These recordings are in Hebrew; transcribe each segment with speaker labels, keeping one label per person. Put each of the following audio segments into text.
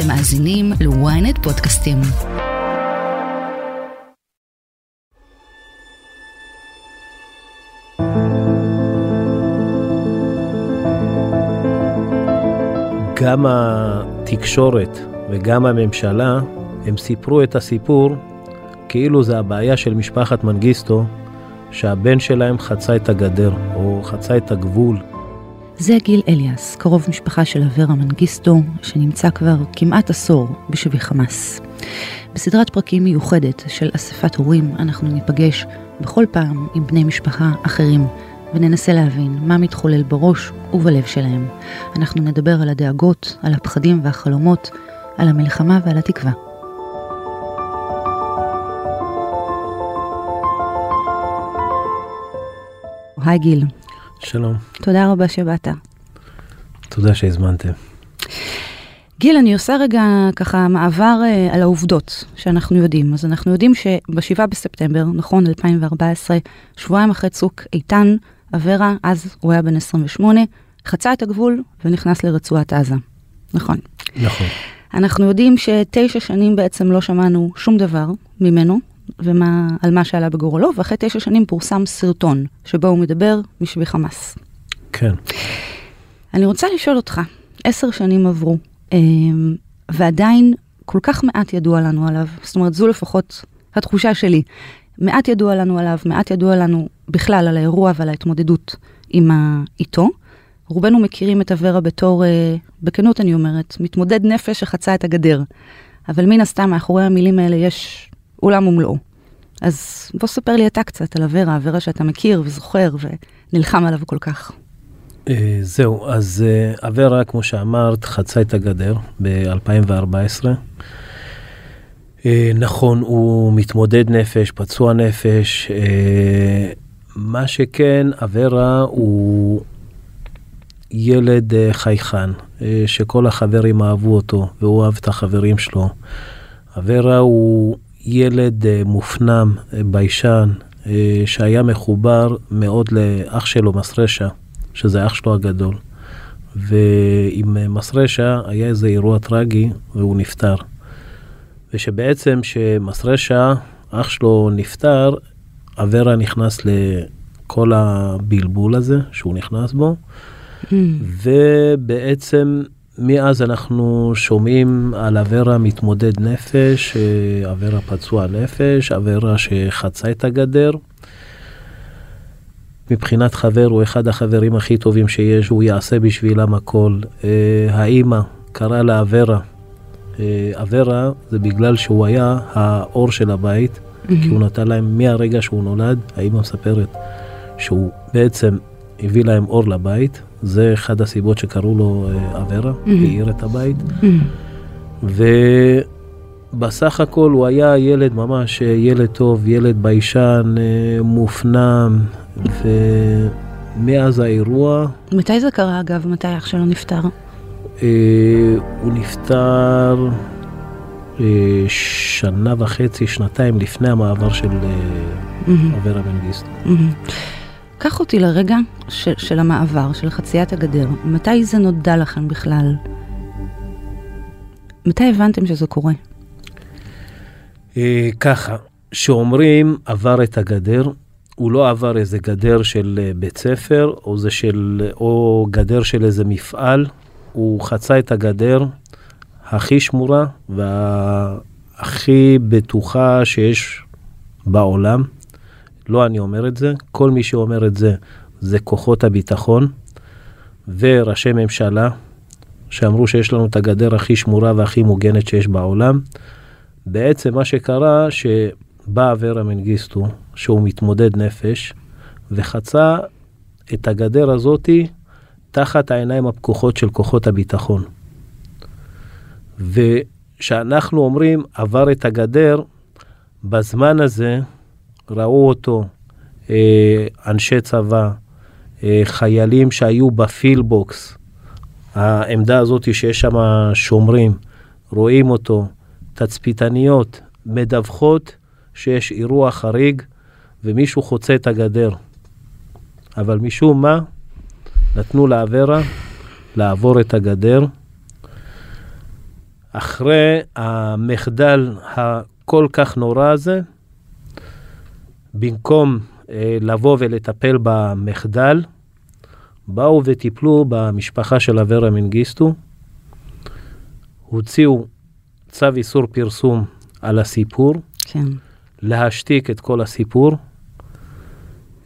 Speaker 1: אתם מאזינים ל-ynet פודקאסטים.
Speaker 2: גם התקשורת וגם הממשלה, הם סיפרו את הסיפור כאילו זה הבעיה של משפחת מנגיסטו, שהבן שלהם חצה את הגדר, או חצה את הגבול.
Speaker 3: זה גיל אליאס, קרוב משפחה של אברה מנגיסטו, שנמצא כבר כמעט עשור בשבי חמאס. בסדרת פרקים מיוחדת של אספת הורים, אנחנו ניפגש בכל פעם עם בני משפחה אחרים, וננסה להבין מה מתחולל בראש ובלב שלהם. אנחנו נדבר על הדאגות, על הפחדים והחלומות, על המלחמה ועל התקווה. היי גיל.
Speaker 2: שלום.
Speaker 3: תודה רבה שבאת.
Speaker 2: תודה שהזמנתם.
Speaker 3: גיל, אני עושה רגע ככה מעבר uh, על העובדות שאנחנו יודעים. אז אנחנו יודעים שב-7 בספטמבר, נכון, 2014, שבועיים אחרי צוק איתן, אברה, אז הוא היה בן 28, חצה את הגבול ונכנס לרצועת עזה. נכון.
Speaker 2: נכון.
Speaker 3: אנחנו יודעים שתשע שנים בעצם לא שמענו שום דבר ממנו, ומה, על מה שעלה בגורלו, ואחרי תשע שנים פורסם סרטון, שבו הוא מדבר בשבי חמאס.
Speaker 2: כן.
Speaker 3: אני רוצה לשאול אותך, עשר שנים עברו, אמ, ועדיין כל כך מעט ידוע לנו עליו, זאת אומרת, זו לפחות התחושה שלי. מעט ידוע לנו עליו, מעט ידוע לנו בכלל על האירוע ועל ההתמודדות עם ה... איתו. רובנו מכירים את אברה בתור, אה, בכנות אני אומרת, מתמודד נפש שחצה את הגדר. אבל מן הסתם, מאחורי המילים האלה יש עולם ומלואו. אז בוא ספר לי אתה קצת על אברה, אברה שאתה מכיר וזוכר ונלחם עליו כל כך.
Speaker 2: אה, זהו, אז אה, אברה, כמו שאמרת, חצה את הגדר ב-2014. אה, נכון, הוא מתמודד נפש, פצוע נפש. מה שכן, אברה הוא ילד חייכן, שכל החברים אהבו אותו, והוא אהב את החברים שלו. אברה הוא ילד מופנם, ביישן, שהיה מחובר מאוד לאח שלו, מסרשה. שזה אח שלו הגדול. ועם מסרשה היה איזה אירוע טרגי והוא נפטר. ושבעצם שמסרשה, אח שלו נפטר, אברה נכנס לכל הבלבול הזה שהוא נכנס בו, mm. ובעצם מאז אנחנו שומעים על אברה מתמודד נפש, אברה פצוע נפש, אברה שחצה את הגדר. מבחינת חבר הוא אחד החברים הכי טובים שיש, הוא יעשה בשבילם הכל. אה, האימא קראה לה אברה. אה, אברה זה בגלל שהוא היה האור של הבית, mm-hmm. כי הוא נתן להם מהרגע שהוא נולד, האימא מספרת שהוא בעצם הביא להם אור לבית, זה אחד הסיבות שקראו לו אה, אברה. העיר את הבית. ובסך הכל הוא היה ילד ממש, ילד טוב, ילד ביישן, מופנם, ומאז האירוע...
Speaker 3: מתי זה קרה אגב? מתי אח שלו נפטר?
Speaker 2: אה, הוא נפטר אה, שנה וחצי, שנתיים לפני המעבר של אה, אברה מנגיסטו.
Speaker 3: קח אותי לרגע של, של המעבר, של חציית הגדר. מתי זה נודע לכם בכלל? מתי הבנתם שזה קורה?
Speaker 2: אה, ככה, שאומרים עבר את הגדר, הוא לא עבר איזה גדר של אה, בית ספר, או, זה של, או גדר של איזה מפעל, הוא חצה את הגדר הכי שמורה והכי בטוחה שיש בעולם. לא אני אומר את זה, כל מי שאומר את זה, זה כוחות הביטחון וראשי ממשלה, שאמרו שיש לנו את הגדר הכי שמורה והכי מוגנת שיש בעולם. בעצם מה שקרה, שבא אברה מנגיסטו, שהוא מתמודד נפש, וחצה את הגדר הזאתי תחת העיניים הפקוחות של כוחות הביטחון. וכשאנחנו אומרים עבר את הגדר, בזמן הזה ראו אותו אה, אנשי צבא, אה, חיילים שהיו בפילבוקס, העמדה הזאת שיש שם שומרים, רואים אותו, תצפיתניות מדווחות שיש אירוע חריג ומישהו חוצה את הגדר. אבל משום מה, נתנו לאברה לעבור את הגדר, אחרי המחדל הכל כך נורא הזה, במקום אה, לבוא ולטפל במחדל, באו וטיפלו במשפחה של אברה מנגיסטו, הוציאו צו איסור פרסום על הסיפור,
Speaker 3: כן.
Speaker 2: להשתיק את כל הסיפור,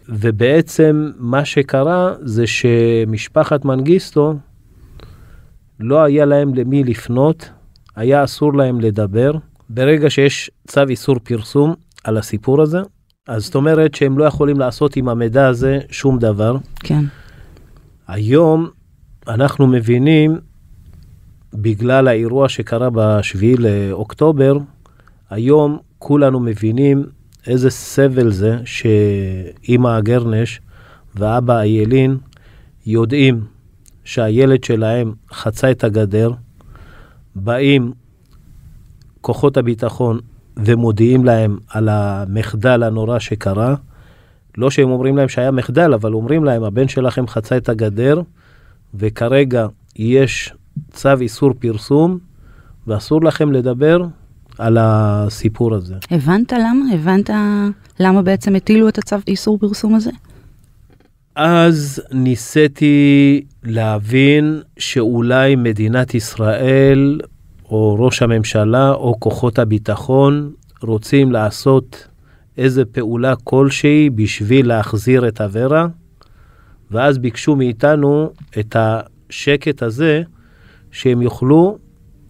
Speaker 2: ובעצם מה שקרה זה שמשפחת מנגיסטו, לא היה להם למי לפנות, היה אסור להם לדבר. ברגע שיש צו איסור פרסום על הסיפור הזה, אז זאת אומרת שהם לא יכולים לעשות עם המידע הזה שום דבר.
Speaker 3: כן.
Speaker 2: היום אנחנו מבינים, בגלל האירוע שקרה ב-7 לאוקטובר, היום כולנו מבינים איזה סבל זה שאימא הגרנש ואבא איילין יודעים שהילד שלהם חצה את הגדר, באים כוחות הביטחון ומודיעים להם על המחדל הנורא שקרה. לא שהם אומרים להם שהיה מחדל, אבל אומרים להם, הבן שלכם חצה את הגדר, וכרגע יש צו איסור פרסום, ואסור לכם לדבר על הסיפור הזה.
Speaker 3: הבנת למה? הבנת למה בעצם הטילו את הצו איסור פרסום הזה?
Speaker 2: אז ניסיתי להבין שאולי מדינת ישראל, או ראש הממשלה, או כוחות הביטחון, רוצים לעשות איזה פעולה כלשהי בשביל להחזיר את אברה, ואז ביקשו מאיתנו את השקט הזה, שהם יוכלו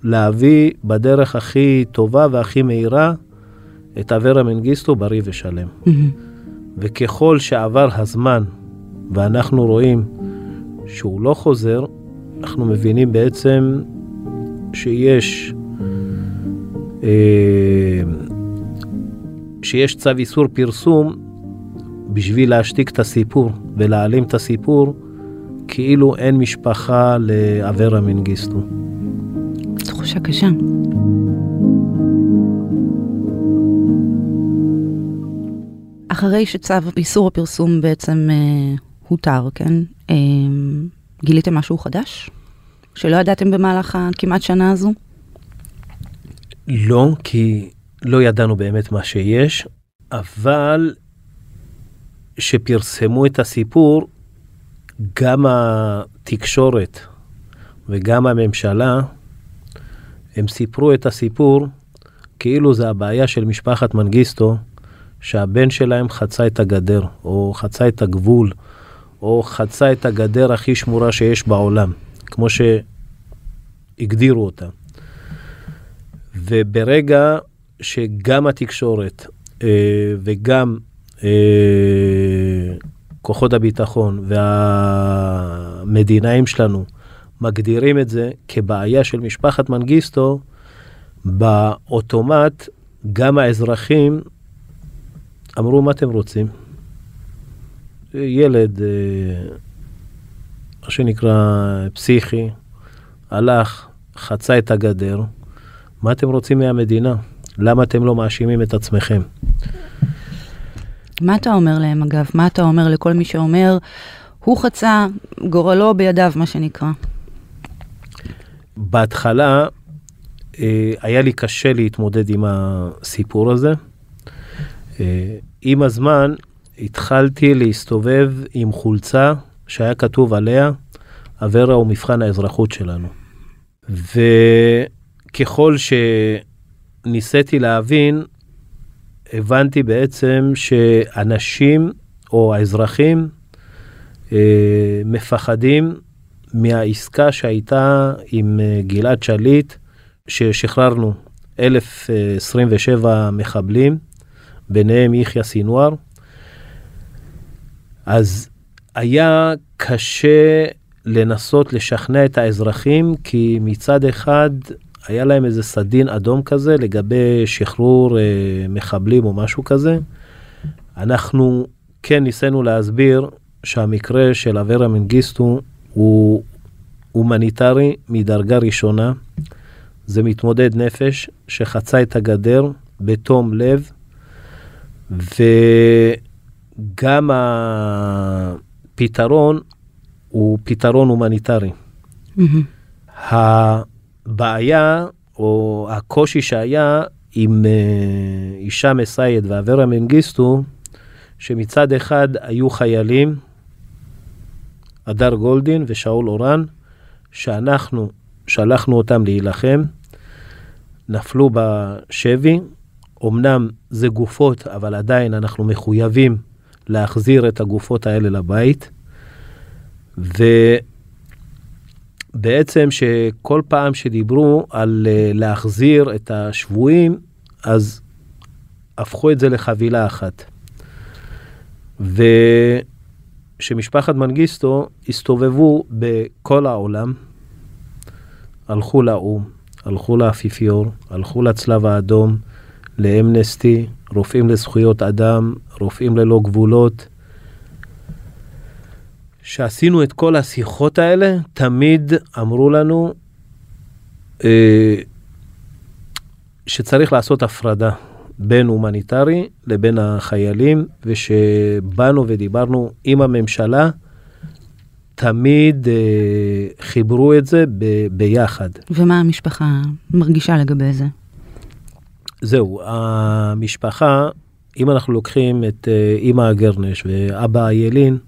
Speaker 2: להביא בדרך הכי טובה והכי מהירה את אברה מנגיסטו בריא ושלם. וככל שעבר הזמן ואנחנו רואים שהוא לא חוזר, אנחנו מבינים בעצם שיש אה, שיש צו איסור פרסום בשביל להשתיק את הסיפור ולהעלים את הסיפור כאילו אין משפחה לאברה מנגיסטו.
Speaker 3: תחושה קשה. אחרי שצו איסור הפרסום בעצם אה, הותר, כן? אה, גיליתם משהו חדש? שלא ידעתם במהלך הכמעט שנה הזו?
Speaker 2: לא, כי לא ידענו באמת מה שיש, אבל כשפרסמו את הסיפור, גם התקשורת וגם הממשלה, הם סיפרו את הסיפור כאילו זה הבעיה של משפחת מנגיסטו, שהבן שלהם חצה את הגדר, או חצה את הגבול, או חצה את הגדר הכי שמורה שיש בעולם, כמו שהגדירו אותה. וברגע שגם התקשורת אה, וגם אה, כוחות הביטחון והמדינאים שלנו מגדירים את זה כבעיה של משפחת מנגיסטו, באוטומט גם האזרחים אמרו, מה אתם רוצים? ילד, אה, מה שנקרא פסיכי, הלך, חצה את הגדר, מה אתם רוצים מהמדינה? למה אתם לא מאשימים את עצמכם?
Speaker 3: מה אתה אומר להם אגב? מה אתה אומר לכל מי שאומר, הוא חצה, גורלו בידיו, מה שנקרא?
Speaker 2: בהתחלה אה, היה לי קשה להתמודד עם הסיפור הזה. אה, עם הזמן התחלתי להסתובב עם חולצה שהיה כתוב עליה, אברה הוא מבחן האזרחות שלנו. וככל שניסיתי להבין, הבנתי בעצם שאנשים או האזרחים אה, מפחדים מהעסקה שהייתה עם אה, גלעד שליט, ששחררנו 1,027 מחבלים, ביניהם יחיא סינואר. אז היה קשה לנסות לשכנע את האזרחים, כי מצד אחד היה להם איזה סדין אדום כזה לגבי שחרור אה, מחבלים או משהו כזה. אנחנו כן ניסינו להסביר שהמקרה של אברה מנגיסטו הוא הומניטרי מדרגה ראשונה. זה מתמודד נפש שחצה את הגדר בתום לב, וגם הפתרון הוא פתרון הומניטרי. Mm-hmm. הבעיה או הקושי שהיה עם אה, הישאם א-סייד ואברה מנגיסטו, שמצד אחד היו חיילים, הדר גולדין ושאול אורן, שאנחנו שלחנו אותם להילחם, נפלו בשבי, אמנם זה גופות, אבל עדיין אנחנו מחויבים להחזיר את הגופות האלה לבית. ובעצם שכל פעם שדיברו על אה, להחזיר את השבויים, אז הפכו את זה לחבילה אחת. ושמשפחת מנגיסטו הסתובבו בכל העולם, הלכו לאו"ם, הלכו לאפיפיור, הלכו לצלב האדום, לאמנסטי, רופאים לזכויות אדם, רופאים ללא גבולות. כשעשינו את כל השיחות האלה, תמיד אמרו לנו אה, שצריך לעשות הפרדה בין הומניטרי לבין החיילים, ושבאנו ודיברנו עם הממשלה, תמיד אה, חיברו את זה ב, ביחד.
Speaker 3: ומה המשפחה מרגישה לגבי זה?
Speaker 2: זהו, המשפחה, אם אנחנו לוקחים את אה, אימא הגרנש ואבא איילין,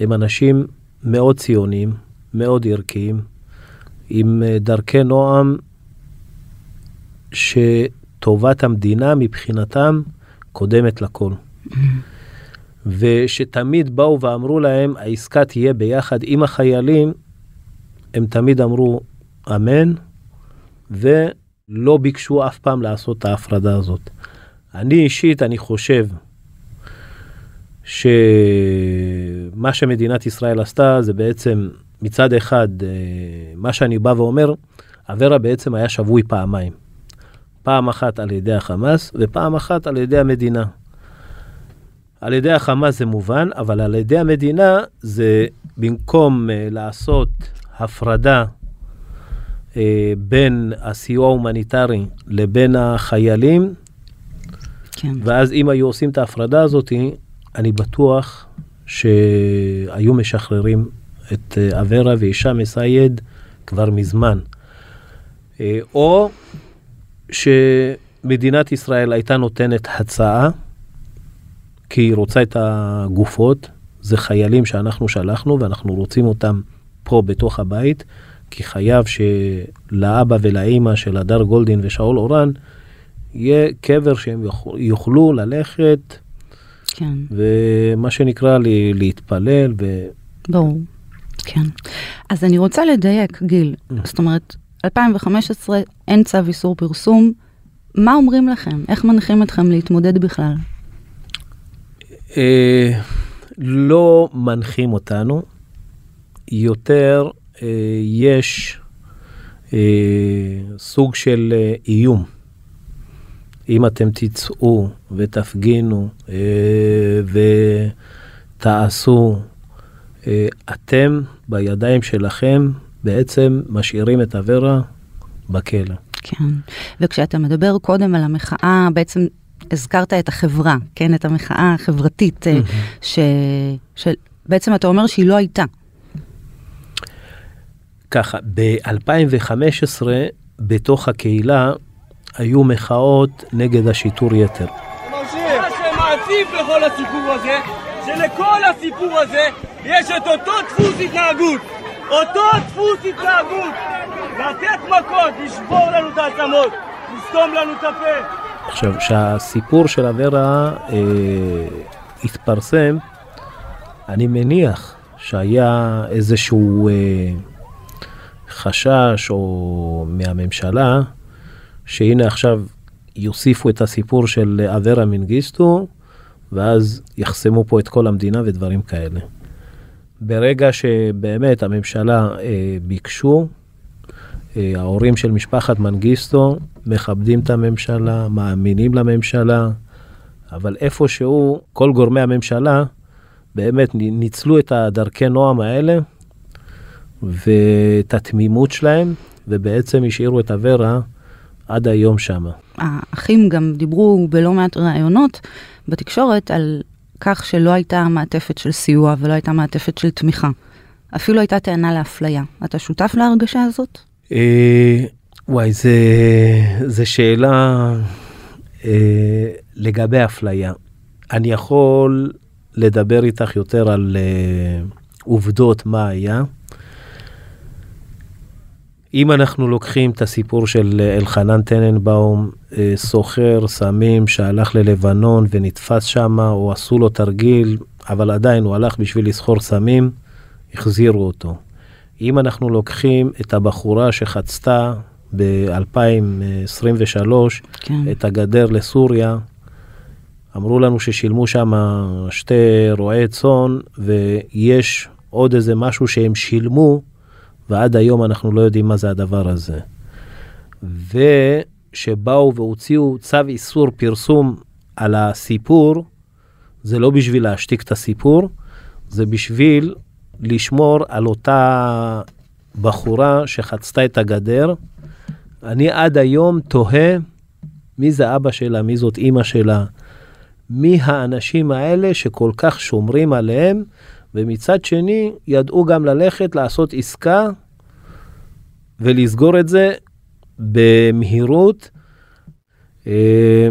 Speaker 2: הם אנשים מאוד ציוניים, מאוד ערכיים, עם אה, דרכי נועם שטובת המדינה מבחינתם קודמת לכל. ושתמיד באו ואמרו להם, העסקה תהיה ביחד עם החיילים, הם תמיד אמרו אמן, ולא ביקשו אף פעם לעשות את ההפרדה הזאת. אני אישית, אני חושב שמה שמדינת ישראל עשתה זה בעצם מצד אחד, אה, מה שאני בא ואומר, אברה בעצם היה שבוי פעמיים. פעם אחת על ידי החמאס ופעם אחת על ידי המדינה. על ידי החמאס זה מובן, אבל על ידי המדינה זה במקום אה, לעשות הפרדה אה, בין הסיוע ההומניטרי לבין החיילים, כן. ואז אם היו עושים את ההפרדה הזאת, אני בטוח שהיו משחררים את uh, אברה והישאם א-סייד כבר מזמן. Uh, או שמדינת ישראל הייתה נותנת הצעה, כי היא רוצה את הגופות, זה חיילים שאנחנו שלחנו ואנחנו רוצים אותם פה בתוך הבית, כי חייב שלאבא ולאימא של הדר גולדין ושאול אורן יהיה קבר שהם יוכלו ללכת, כן. ומה שנקרא לי, להתפלל. ו...
Speaker 3: ברור, כן. אז אני רוצה לדייק, גיל, mm. זאת אומרת, 2015 אין צו איסור פרסום, מה אומרים לכם? איך מנחים אתכם להתמודד בכלל?
Speaker 2: אה, לא מנחים אותנו, יותר אה, יש אה, סוג של אה, איום. אם אתם תצאו ותפגינו אה, ותעשו, אה, אתם בידיים שלכם בעצם משאירים את אברה בכלא.
Speaker 3: כן, וכשאתה מדבר קודם על המחאה, בעצם הזכרת את החברה, כן, את המחאה החברתית, mm-hmm. שבעצם אתה אומר שהיא לא הייתה.
Speaker 2: ככה, ב-2015 בתוך הקהילה היו מחאות נגד השיטור יתר.
Speaker 4: מה שמעציב לכל הסיפור הזה, שלכל הסיפור הזה יש את אותו דפוס התנהגות. אותו דפוס התנהגות. לתת מכות, לשבור לנו את העצמות, לסתום לנו את הפה.
Speaker 2: עכשיו, שהסיפור של אברה אה, התפרסם, אני מניח שהיה איזשהו אה, חשש או מהממשלה, שהנה עכשיו יוסיפו את הסיפור של אברה מנגיסטו, ואז יחסמו פה את כל המדינה ודברים כאלה. ברגע שבאמת הממשלה אה, ביקשו, אה, ההורים של משפחת מנגיסטו מכבדים את הממשלה, מאמינים לממשלה, אבל איפשהו כל גורמי הממשלה באמת ניצלו את הדרכי נועם האלה ואת התמימות שלהם, ובעצם השאירו את אברה עד היום שמה.
Speaker 3: האחים גם דיברו בלא מעט ראיונות בתקשורת על כך שלא הייתה מעטפת של סיוע ולא הייתה מעטפת של תמיכה. אפילו הייתה טענה לאפליה. אתה שותף להרגשה הזאת?
Speaker 2: אה, וואי, זה, זה שאלה אה, לגבי אפליה. אני יכול לדבר איתך יותר על אה, עובדות מה היה. אם אנחנו לוקחים את הסיפור של אלחנן טננבאום, אה, סוחר סמים שהלך ללבנון ונתפס שם, או עשו לו תרגיל, אבל עדיין הוא הלך בשביל לסחור סמים, החזירו אותו. אם אנחנו לוקחים את הבחורה שחצתה ב-2023
Speaker 3: כן.
Speaker 2: את הגדר לסוריה, אמרו לנו ששילמו שם שתי רועי צאן, ויש עוד איזה משהו שהם שילמו, ועד היום אנחנו לא יודעים מה זה הדבר הזה. ושבאו והוציאו צו איסור פרסום על הסיפור, זה לא בשביל להשתיק את הסיפור, זה בשביל לשמור על אותה בחורה שחצתה את הגדר. אני עד היום תוהה מי זה אבא שלה, מי זאת אימא שלה, מי האנשים האלה שכל כך שומרים עליהם, ומצד שני ידעו גם ללכת לעשות עסקה ולסגור את זה במהירות. אה,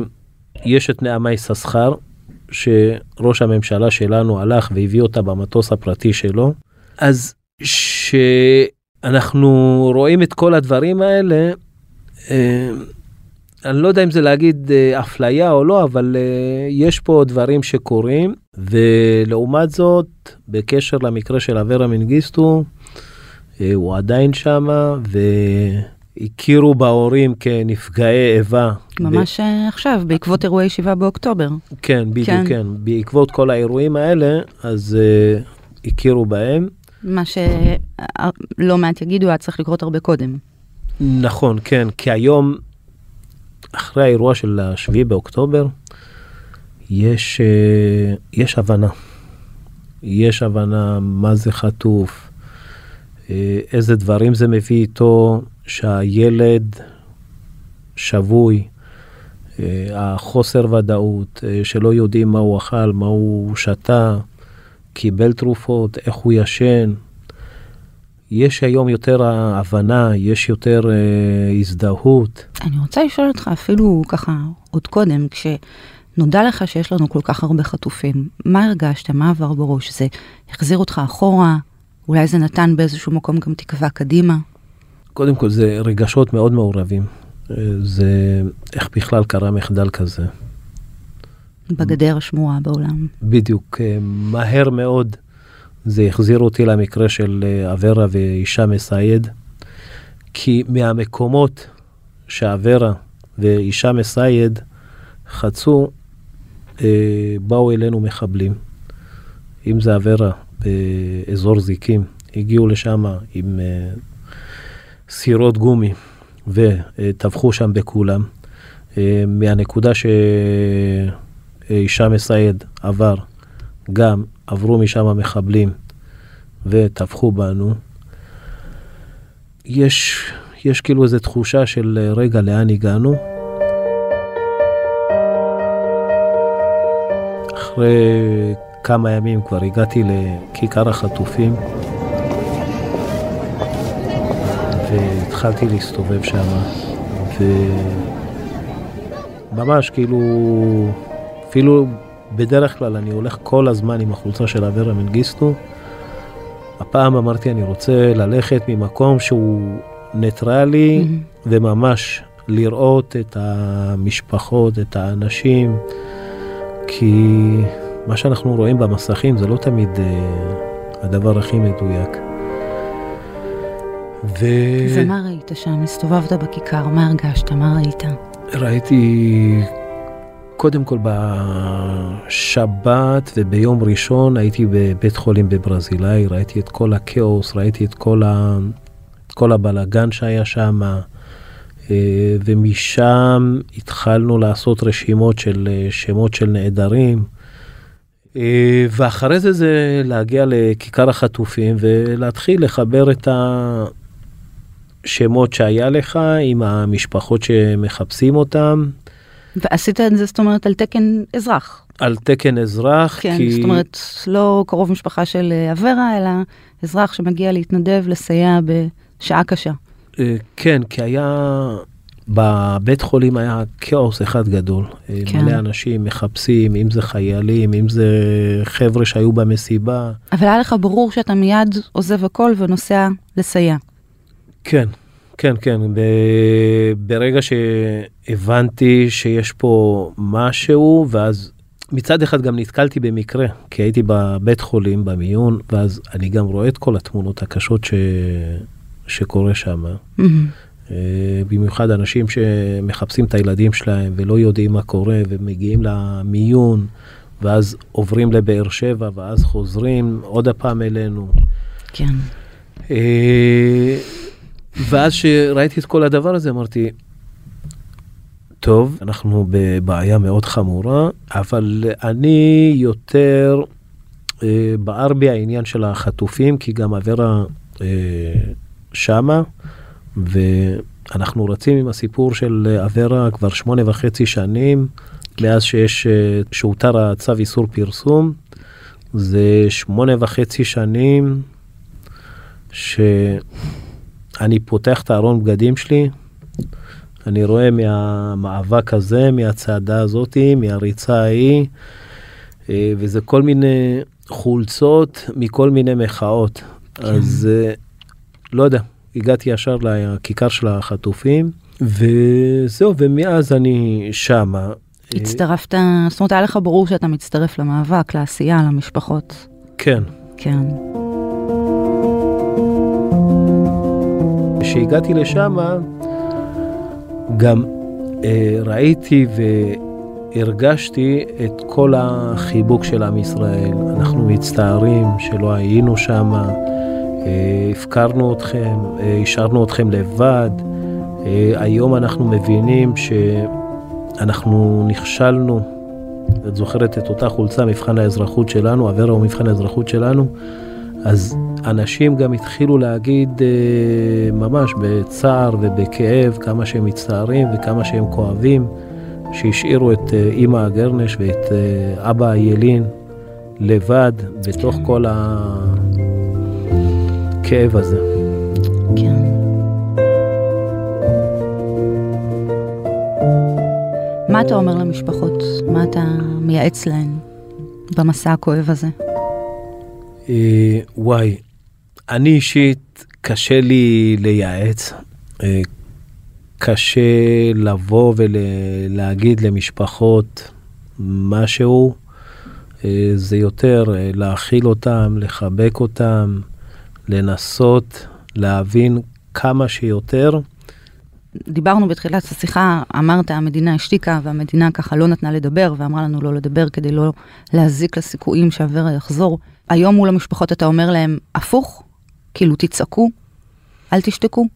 Speaker 2: יש את נעמה יששכר, שראש הממשלה שלנו הלך והביא אותה במטוס הפרטי שלו. אז שאנחנו רואים את כל הדברים האלה, אה, אני לא יודע אם זה להגיד אה, אפליה או לא, אבל אה, יש פה דברים שקורים, ולעומת זאת, בקשר למקרה של אברה מנגיסטו, הוא עדיין שמה, והכירו בהורים כנפגעי איבה.
Speaker 3: ממש ב... עכשיו, בעקבות אירועי 7 באוקטובר.
Speaker 2: כן, בדיוק, כן. כן. בעקבות כל האירועים האלה, אז uh, הכירו בהם.
Speaker 3: מה שלא מעט יגידו, היה צריך לקרות הרבה קודם.
Speaker 2: נכון, כן, כי היום, אחרי האירוע של השביעי באוקטובר, יש, uh, יש הבנה. יש הבנה מה זה חטוף, uh, איזה דברים זה מביא איתו, שהילד שבוי, אה, החוסר ודאות, אה, שלא יודעים מה הוא אכל, מה הוא שתה, קיבל תרופות, איך הוא ישן. יש היום יותר הבנה, יש יותר אה, הזדהות.
Speaker 3: אני רוצה לשאול אותך אפילו ככה עוד קודם, כשנודע לך שיש לנו כל כך הרבה חטופים, מה הרגשת, מה עבר בראש? זה החזיר אותך אחורה? אולי זה נתן באיזשהו מקום גם תקווה קדימה?
Speaker 2: קודם כל זה רגשות מאוד מעורבים. זה איך בכלל קרה מחדל כזה.
Speaker 3: בגדר השמועה בעולם.
Speaker 2: בדיוק, אה, מהר מאוד זה החזיר אותי למקרה של אה, אברה ואישה מסייד, כי מהמקומות שאברה ואישה מסייד חצו, אה, באו אלינו מחבלים. אם זה אברה באזור זיקים, הגיעו לשם עם סירות גומי. וטבחו שם בכולם. אה, מהנקודה שהישאם א-סייד עבר, גם עברו משם מחבלים וטבחו בנו. יש, יש כאילו איזו תחושה של רגע, לאן הגענו? אחרי כמה ימים כבר הגעתי לכיכר החטופים. והתחלתי להסתובב שם, וממש כאילו, אפילו בדרך כלל אני הולך כל הזמן עם החולצה של אברה מנגיסטו. הפעם אמרתי, אני רוצה ללכת ממקום שהוא ניטרלי, mm-hmm. וממש לראות את המשפחות, את האנשים, כי מה שאנחנו רואים במסכים זה לא תמיד uh, הדבר הכי מדויק.
Speaker 3: ו... ומה ראית שם? הסתובבת בכיכר, מה הרגשת? מה ראית?
Speaker 2: ראיתי, קודם כל בשבת וביום ראשון הייתי בבית חולים בברזילאי, ראיתי את כל הכאוס, ראיתי את כל, ה... את כל הבלגן שהיה שם, אה, ומשם התחלנו לעשות רשימות של אה, שמות של נעדרים. אה, ואחרי זה זה להגיע לכיכר החטופים ולהתחיל לחבר את, ה... שמות שהיה לך עם המשפחות שמחפשים אותם.
Speaker 3: ועשית את זה, זאת אומרת, על תקן אזרח.
Speaker 2: על תקן אזרח,
Speaker 3: כן, כי... זאת אומרת, לא קרוב משפחה של אברה, אלא אזרח שמגיע להתנדב, לסייע בשעה קשה.
Speaker 2: אה, כן, כי היה, בבית חולים היה כאוס אחד גדול. אה,
Speaker 3: כן.
Speaker 2: מלא אנשים מחפשים, אם זה חיילים, אם זה חבר'ה שהיו במסיבה.
Speaker 3: אבל היה לך ברור שאתה מיד עוזב הכל ונוסע לסייע.
Speaker 2: כן, כן, כן. ב... ברגע שהבנתי שיש פה משהו, ואז מצד אחד גם נתקלתי במקרה, כי הייתי בבית חולים, במיון, ואז אני גם רואה את כל התמונות הקשות ש... שקורה שם.
Speaker 3: מהמם.
Speaker 2: אה, במיוחד אנשים שמחפשים את הילדים שלהם ולא יודעים מה קורה ומגיעים למיון ואז עוברים לבאר שבע ואז חוזרים עוד הפעם אלינו.
Speaker 3: כן.
Speaker 2: ואז שראיתי את כל הדבר הזה אמרתי, טוב, אנחנו בבעיה מאוד חמורה, אבל אני יותר אה, בער בי העניין של החטופים, כי גם אברה אה, שמה, ואנחנו רצים עם הסיפור של אברה כבר שמונה וחצי שנים, מאז שיש, אה, שהותר הצו איסור פרסום. זה שמונה וחצי שנים שאני פותח את הארון בגדים שלי, אני רואה מהמאבק הזה, מהצעדה הזאתי, מהריצה ההיא, אה, וזה כל מיני חולצות מכל מיני מחאות.
Speaker 3: כן.
Speaker 2: אז אה, לא יודע, הגעתי ישר לכיכר של החטופים, וזהו, ומאז אני שמה. אה,
Speaker 3: הצטרפת, זאת אומרת, היה לך ברור שאתה מצטרף למאבק, לעשייה, למשפחות.
Speaker 2: כן.
Speaker 3: כן.
Speaker 2: כשהגעתי לשם, גם אה, ראיתי והרגשתי את כל החיבוק של עם ישראל. אנחנו מצטערים שלא היינו שם, אה, הפקרנו אתכם, אה, השארנו אתכם לבד. אה, היום אנחנו מבינים שאנחנו נכשלנו. את זוכרת את אותה חולצה, מבחן האזרחות שלנו, אברה הוא מבחן האזרחות שלנו. אז אנשים גם התחילו להגיד אה, ממש בצער ובכאב כמה שהם מצטערים וכמה שהם כואבים שהשאירו את אה, אימא הגרנש ואת אה, אבא הילין לבד בתוך כל הכאב הזה.
Speaker 3: כן. מה אתה אומר למשפחות? מה אתה מייעץ להן במסע הכואב הזה?
Speaker 2: אה, וואי, אני אישית קשה לי לייעץ, אה, קשה לבוא ולהגיד למשפחות משהו, אה, זה יותר אה, להכיל אותם, לחבק אותם, לנסות להבין כמה שיותר.
Speaker 3: דיברנו בתחילת השיחה, אמרת המדינה השתיקה והמדינה ככה לא נתנה לדבר ואמרה לנו לא לדבר כדי לא להזיק לסיכויים שאברה יחזור. היום מול המשפחות אתה אומר להם הפוך? כאילו תצעקו, אל תשתקו?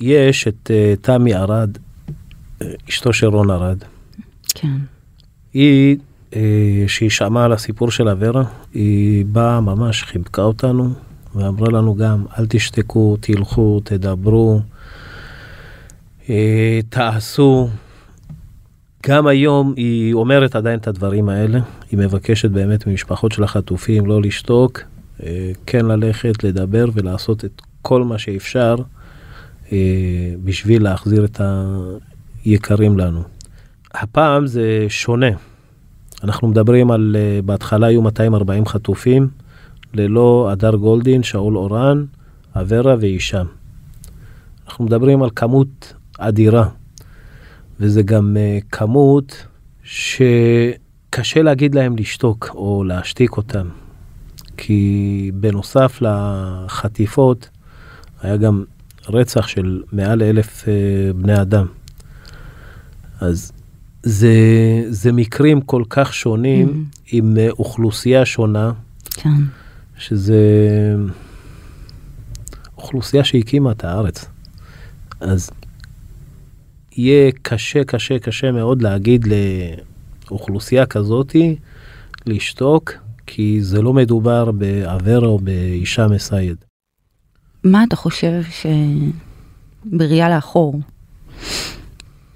Speaker 2: יש את אה, תמי ארד, אה, אשתו של רון ארד.
Speaker 3: כן.
Speaker 2: היא, אה, שהיא שמעה על הסיפור של אברה, היא באה ממש, חיבקה אותנו, ואמרה לנו גם, אל תשתקו, תלכו, תדברו, אה, תעשו. גם היום היא אומרת עדיין את הדברים האלה, היא מבקשת באמת ממשפחות של החטופים לא לשתוק, כן ללכת, לדבר ולעשות את כל מה שאפשר אה, בשביל להחזיר את היקרים לנו. הפעם זה שונה. אנחנו מדברים על, אה, בהתחלה היו 240 חטופים, ללא הדר גולדין, שאול אורן, אברה והישם. אנחנו מדברים על כמות אדירה, וזה גם אה, כמות שקשה להגיד להם לשתוק או להשתיק אותם. כי בנוסף לחטיפות, היה גם רצח של מעל אלף אה, בני אדם. אז זה, זה מקרים כל כך שונים,
Speaker 3: Mhm.
Speaker 2: עם אה, אוכלוסייה שונה,
Speaker 3: כן.
Speaker 2: שזה אוכלוסייה שהקימה את הארץ. אז יהיה קשה, קשה, קשה מאוד להגיד לאוכלוסייה כזאתי לשתוק, כי זה לא מדובר באברה או באישה מסייד.
Speaker 3: מה אתה חושב שבראייה לאחור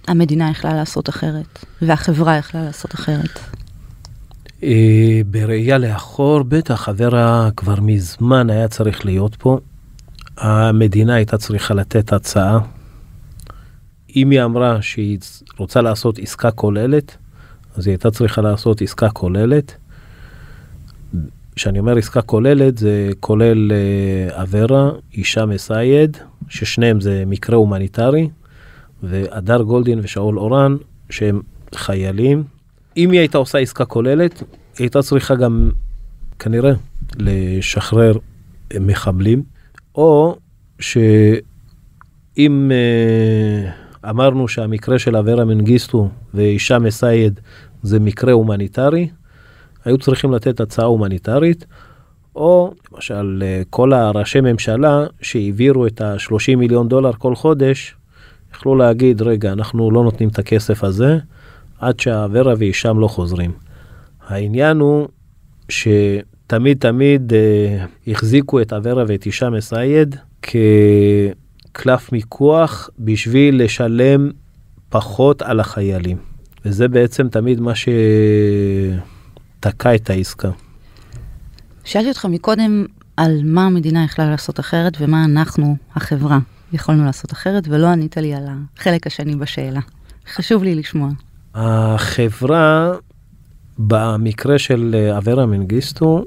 Speaker 3: המדינה יכלה לעשות אחרת, והחברה יכלה לעשות אחרת?
Speaker 2: אה, בראייה לאחור, בטח, אברה כבר מזמן היה צריך להיות פה. המדינה הייתה צריכה לתת הצעה. אם היא אמרה שהיא רוצה לעשות עסקה כוללת, אז היא הייתה צריכה לעשות עסקה כוללת. כשאני אומר עסקה כוללת, זה כולל אה, אברה, הישאם א-סייד, ששניהם זה מקרה הומניטרי, והדר גולדין ושאול אורן, שהם חיילים. אם היא הייתה עושה עסקה כוללת, היא הייתה צריכה גם כנראה לשחרר מחבלים, או שאם אה, אמרנו שהמקרה של אברה מנגיסטו והישאם א-סייד זה מקרה הומניטרי, היו צריכים לתת הצעה הומניטרית, או למשל אה, כל הראשי ממשלה שהעבירו את ה-30 מיליון דולר כל חודש, יכלו להגיד, רגע, אנחנו לא נותנים את הכסף הזה עד שהאברה והישאם לא חוזרים. העניין הוא שתמיד תמיד אה, החזיקו את אברה ואת הישאם א-סייד כקלף מיקוח בשביל לשלם פחות על החיילים. וזה בעצם תמיד מה שתקע את העסקה.
Speaker 3: שאלתי אותך מקודם על מה המדינה יכלה לעשות אחרת ומה אנחנו, החברה, יכולנו לעשות אחרת, ולא ענית לי על החלק השני בשאלה. חשוב לי לשמוע.
Speaker 2: החברה, במקרה של אה, אברה מנגיסטו,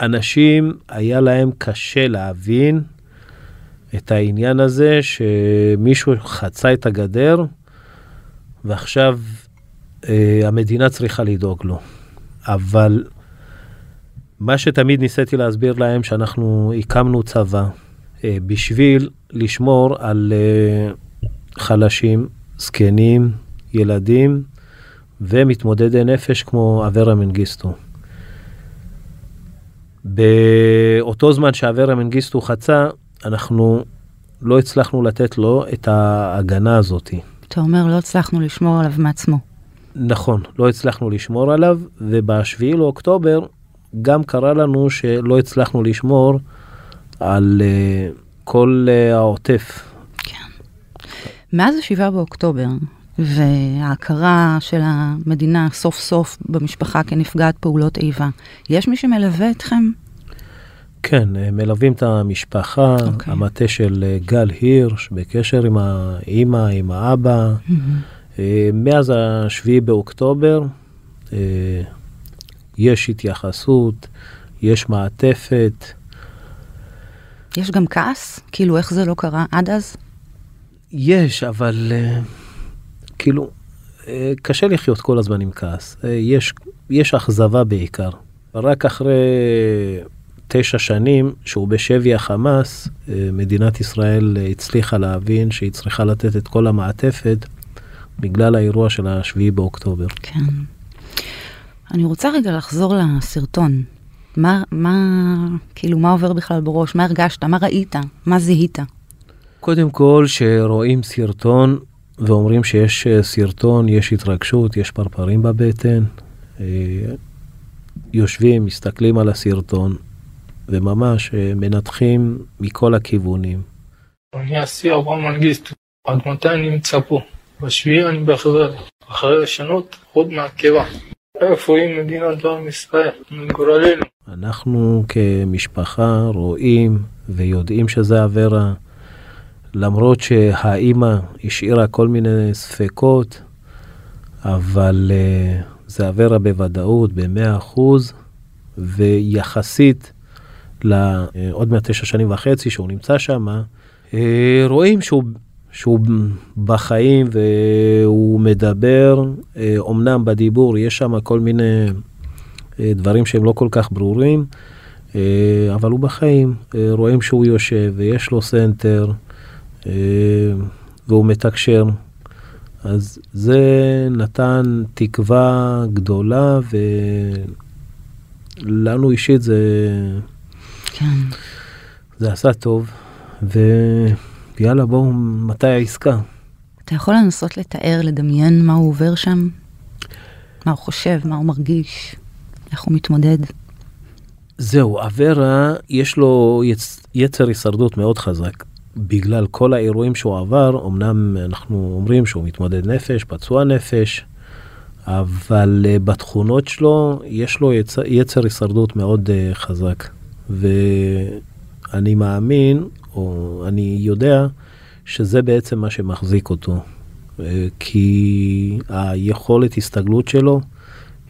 Speaker 2: אנשים, היה להם קשה להבין את העניין הזה שמישהו חצה את הגדר ועכשיו אה, המדינה צריכה לדאוג לו. אבל מה שתמיד ניסיתי להסביר להם שאנחנו הקמנו צבא אה, בשביל לשמור על אה, חלשים, זקנים, ילדים ומתמודדי נפש כמו אברה מנגיסטו. באותו זמן שאברה מנגיסטו חצה, אנחנו לא הצלחנו לתת לו את ההגנה הזאתי.
Speaker 3: אתה אומר, לא הצלחנו לשמור עליו מעצמו.
Speaker 2: נכון, לא הצלחנו לשמור עליו, ובשביעי לאוקטובר גם קרה לנו שלא הצלחנו לשמור על uh, כל uh, העוטף.
Speaker 3: כן. מאז השבעה באוקטובר, וההכרה של המדינה סוף סוף במשפחה כנפגעת פעולות איבה, יש מי שמלווה אתכם?
Speaker 2: כן, אה, מלווים את המשפחה, okay. אוקיי. המטה של גל הירש, בקשר עם האימא, עם האבא. Mm-hmm. מאז השביעי באוקטובר, יש התייחסות, יש מעטפת.
Speaker 3: יש גם כעס? כאילו, איך זה לא קרה עד אז?
Speaker 2: יש, אבל uh, כאילו, קשה לחיות כל הזמן עם כעס. יש, יש אכזבה בעיקר. רק אחרי תשע שנים שהוא בשבי החמאס, מדינת ישראל הצליחה להבין שהיא צריכה לתת את כל המעטפת בגלל האירוע של השביעי באוקטובר.
Speaker 3: כן. אני רוצה רגע לחזור לסרטון. מה, מה, כאילו, מה עובר בכלל בראש? מה הרגשת? מה ראית? מה זיהית?
Speaker 2: קודם כל, שרואים סרטון ואומרים שיש אה, סרטון, יש התרגשות, יש פרפרים בבטן. אה, יושבים, מסתכלים על הסרטון, וממש אה, מנתחים מכל הכיוונים.
Speaker 5: אני אסי אברהם מנגיסט, עד מתי אני נמצא פה? בשביעי אני בחבר, אחרי לשנות עוד מהקבע. איפה היא מדינת עם ישראל, מגורלנו.
Speaker 2: אנחנו כמשפחה רואים ויודעים שזה אברה, למרות שהאימא השאירה כל מיני ספקות, אבל uh, זה אברה בוודאות, במאה אחוז, ויחסית לעוד מעט תשע שנים וחצי שהוא נמצא שם, uh, רואים שהוא שהוא בחיים והוא מדבר, אומנם אה, בדיבור יש שם כל מיני אה, דברים שהם לא כל כך ברורים, אה, אבל הוא בחיים, רואים שהוא יושב ויש לו סנטר והוא מתקשר. אז זה נתן תקווה גדולה ולנו אישית זה, כן. זה עשה טוב. ו... יאללה בואו, מתי העסקה?
Speaker 3: אתה יכול לנסות לתאר, לדמיין מה הוא עובר שם? מה הוא חושב, מה הוא מרגיש, איך הוא מתמודד?
Speaker 2: זהו, אברה, יש לו יצ... יצר הישרדות מאוד חזק. בגלל כל האירועים שהוא עבר, אמנם אנחנו אומרים שהוא מתמודד נפש, פצוע נפש, אבל uh, בתכונות שלו, יש לו יצ... יצר הישרדות מאוד uh, חזק. ואני מאמין, או אני יודע שזה בעצם מה שמחזיק אותו. אה, כי היכולת הסתגלות שלו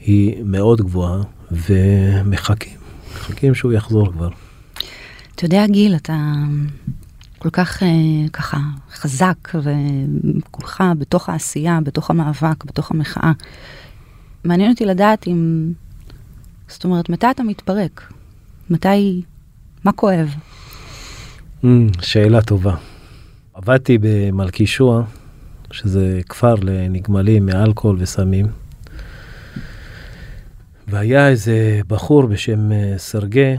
Speaker 2: היא מאוד גבוהה, ומחכים, מחכים שהוא יחזור כבר.
Speaker 3: אתה יודע, גיל, אתה כל כך אה, ככה חזק וכולך בתוך העשייה, בתוך המאבק, בתוך המחאה. מעניין אותי לדעת אם, זאת אומרת, מתי אתה מתפרק? מתי, מה כואב?
Speaker 2: Mm, שאלה טובה. עבדתי במלכישוע, שזה כפר לנגמלים מאלכוהול וסמים. והיה איזה בחור בשם אה, סרגי,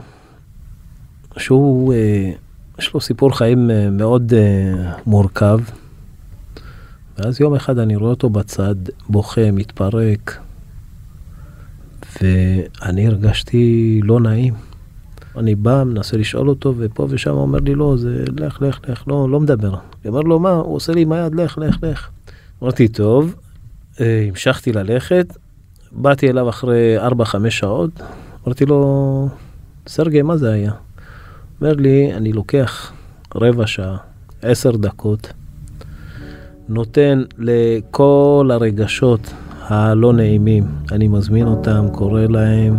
Speaker 2: שהוא, אה, יש לו סיפור חיים אה, מאוד מורכב. ואז יום אחד אני רואה אותו בצד, בוכה, מתפרק, ואני הרגשתי לא נעים. אני בא, מנסה לשאול אותו, ופה ושם אומר לי, לא, זה לך, לך, לך, לא, לא מדבר. אני אומר לו, מה? הוא עושה לי עם היד, לך, לך, לך. אמרתי, טוב, המשכתי ללכת, באתי אליו אחרי 4-5 שעות, אמרתי לו, סרגי, מה זה היה? אומר לי, אני לוקח רבע שעה, עשר דקות, נותן לכל הרגשות הלא נעימים, אני מזמין אותם, קורא להם,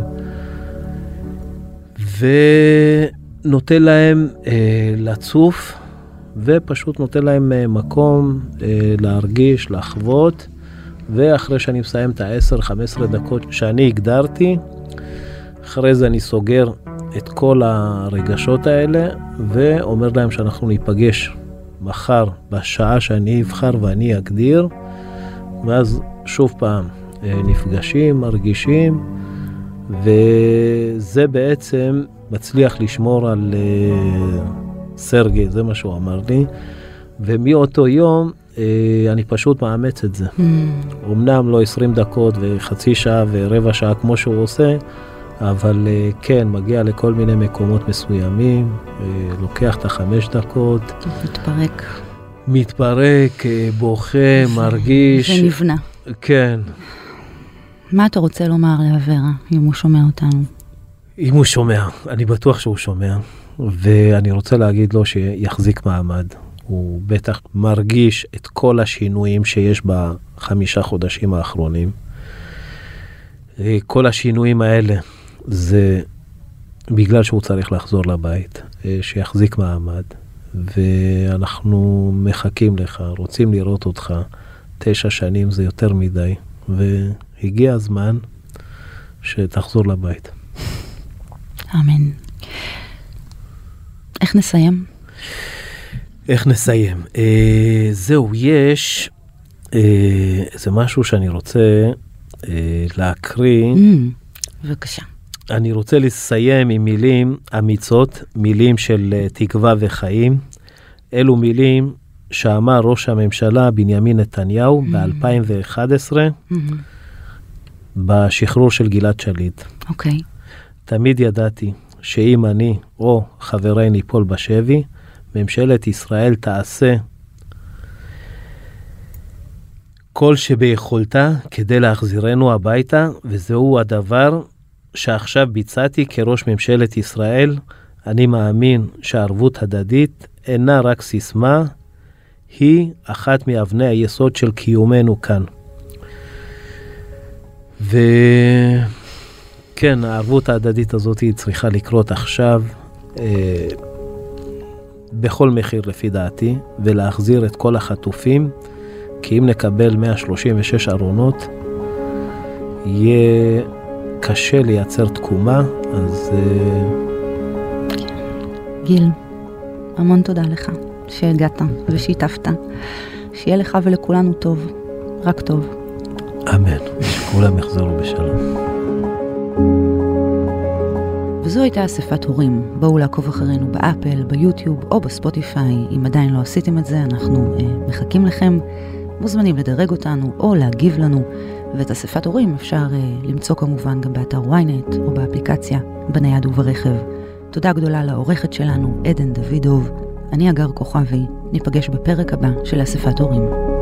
Speaker 2: ונותן להם אה, לצוף, ופשוט נותן להם אה, מקום אה, להרגיש, לחוות. ואחרי שאני מסיים את ה-10-15 דקות שאני הגדרתי, אחרי זה אני סוגר את כל הרגשות האלה ואומר להם שאנחנו ניפגש מחר בשעה שאני אבחר ואני אגדיר, ואז שוב פעם אה, נפגשים, מרגישים, וזה בעצם מצליח לשמור על uh, סרגי, זה מה שהוא אמר לי. ומאותו יום אה, אני פשוט מאמץ את זה. Mm. אמנם לא 20 דקות וחצי שעה ורבע שעה כמו שהוא עושה, אבל אה, כן, מגיע לכל מיני מקומות מסוימים, אה, לוקח את החמש דקות.
Speaker 3: מתפרק.
Speaker 2: מתפרק, בוכה, מרגיש.
Speaker 3: ונבנה.
Speaker 2: כן.
Speaker 3: מה אתה רוצה לומר לאברה, אם הוא שומע אותנו?
Speaker 2: אם הוא שומע, אני בטוח שהוא שומע, ואני רוצה להגיד לו שיחזיק מעמד. הוא בטח מרגיש את כל השינויים שיש בחמישה חודשים האחרונים. אה, כל השינויים האלה זה בגלל שהוא צריך לחזור לבית, אה, שיחזיק מעמד, ואנחנו מחכים לך, רוצים לראות אותך. תשע שנים זה יותר מדי, והגיע הזמן שתחזור לבית.
Speaker 3: אמן. איך נסיים?
Speaker 2: איך נסיים? אה, זהו, יש אה, איזה משהו שאני רוצה אה, להקריא.
Speaker 3: Mm, בבקשה.
Speaker 2: אני רוצה לסיים עם מילים אמיצות, מילים של אה, תקווה וחיים. אלו מילים שאמר ראש הממשלה בנימין נתניהו mm. ב-2011, mm-hmm. בשחרור של גלעד שליט.
Speaker 3: אוקיי. Okay.
Speaker 2: תמיד ידעתי שאם אני או חברי ניפול בשבי, ממשלת ישראל תעשה כל שביכולתה כדי להחזירנו הביתה, וזהו הדבר שעכשיו ביצעתי כראש ממשלת ישראל. אני מאמין שערבות הדדית אינה רק סיסמה, היא אחת מאבני היסוד של קיומנו כאן. וכן, הערבות ההדדית הזאת צריכה לקרות עכשיו. אה, בכל מחיר לפי דעתי, ולהחזיר את כל החטופים, כי אם נקבל 136 ארונות, יהיה קשה לייצר תקומה, אז... אה,
Speaker 3: גיל, המון תודה לך שהגעת ושיתפת. שיהיה לך ולכולנו טוב, רק טוב.
Speaker 2: אמן, שכולם יחזרו בשלום.
Speaker 3: וזו הייתה אספת הורים. בואו לעקוב אחרינו באפל, ביוטיוב או בספוטיפיי. אם עדיין לא עשיתם את זה, אנחנו אה, מחכים לכם. מוזמנים לדרג אותנו או להגיב לנו, ואת אספת הורים אפשר אה, למצוא כמובן גם באתר ynet או באפליקציה, בנייד וברכב. תודה גדולה לעורכת שלנו, עדן דוידוב. אני אגר כוכבי, ניפגש בפרק הבא של אספת הורים.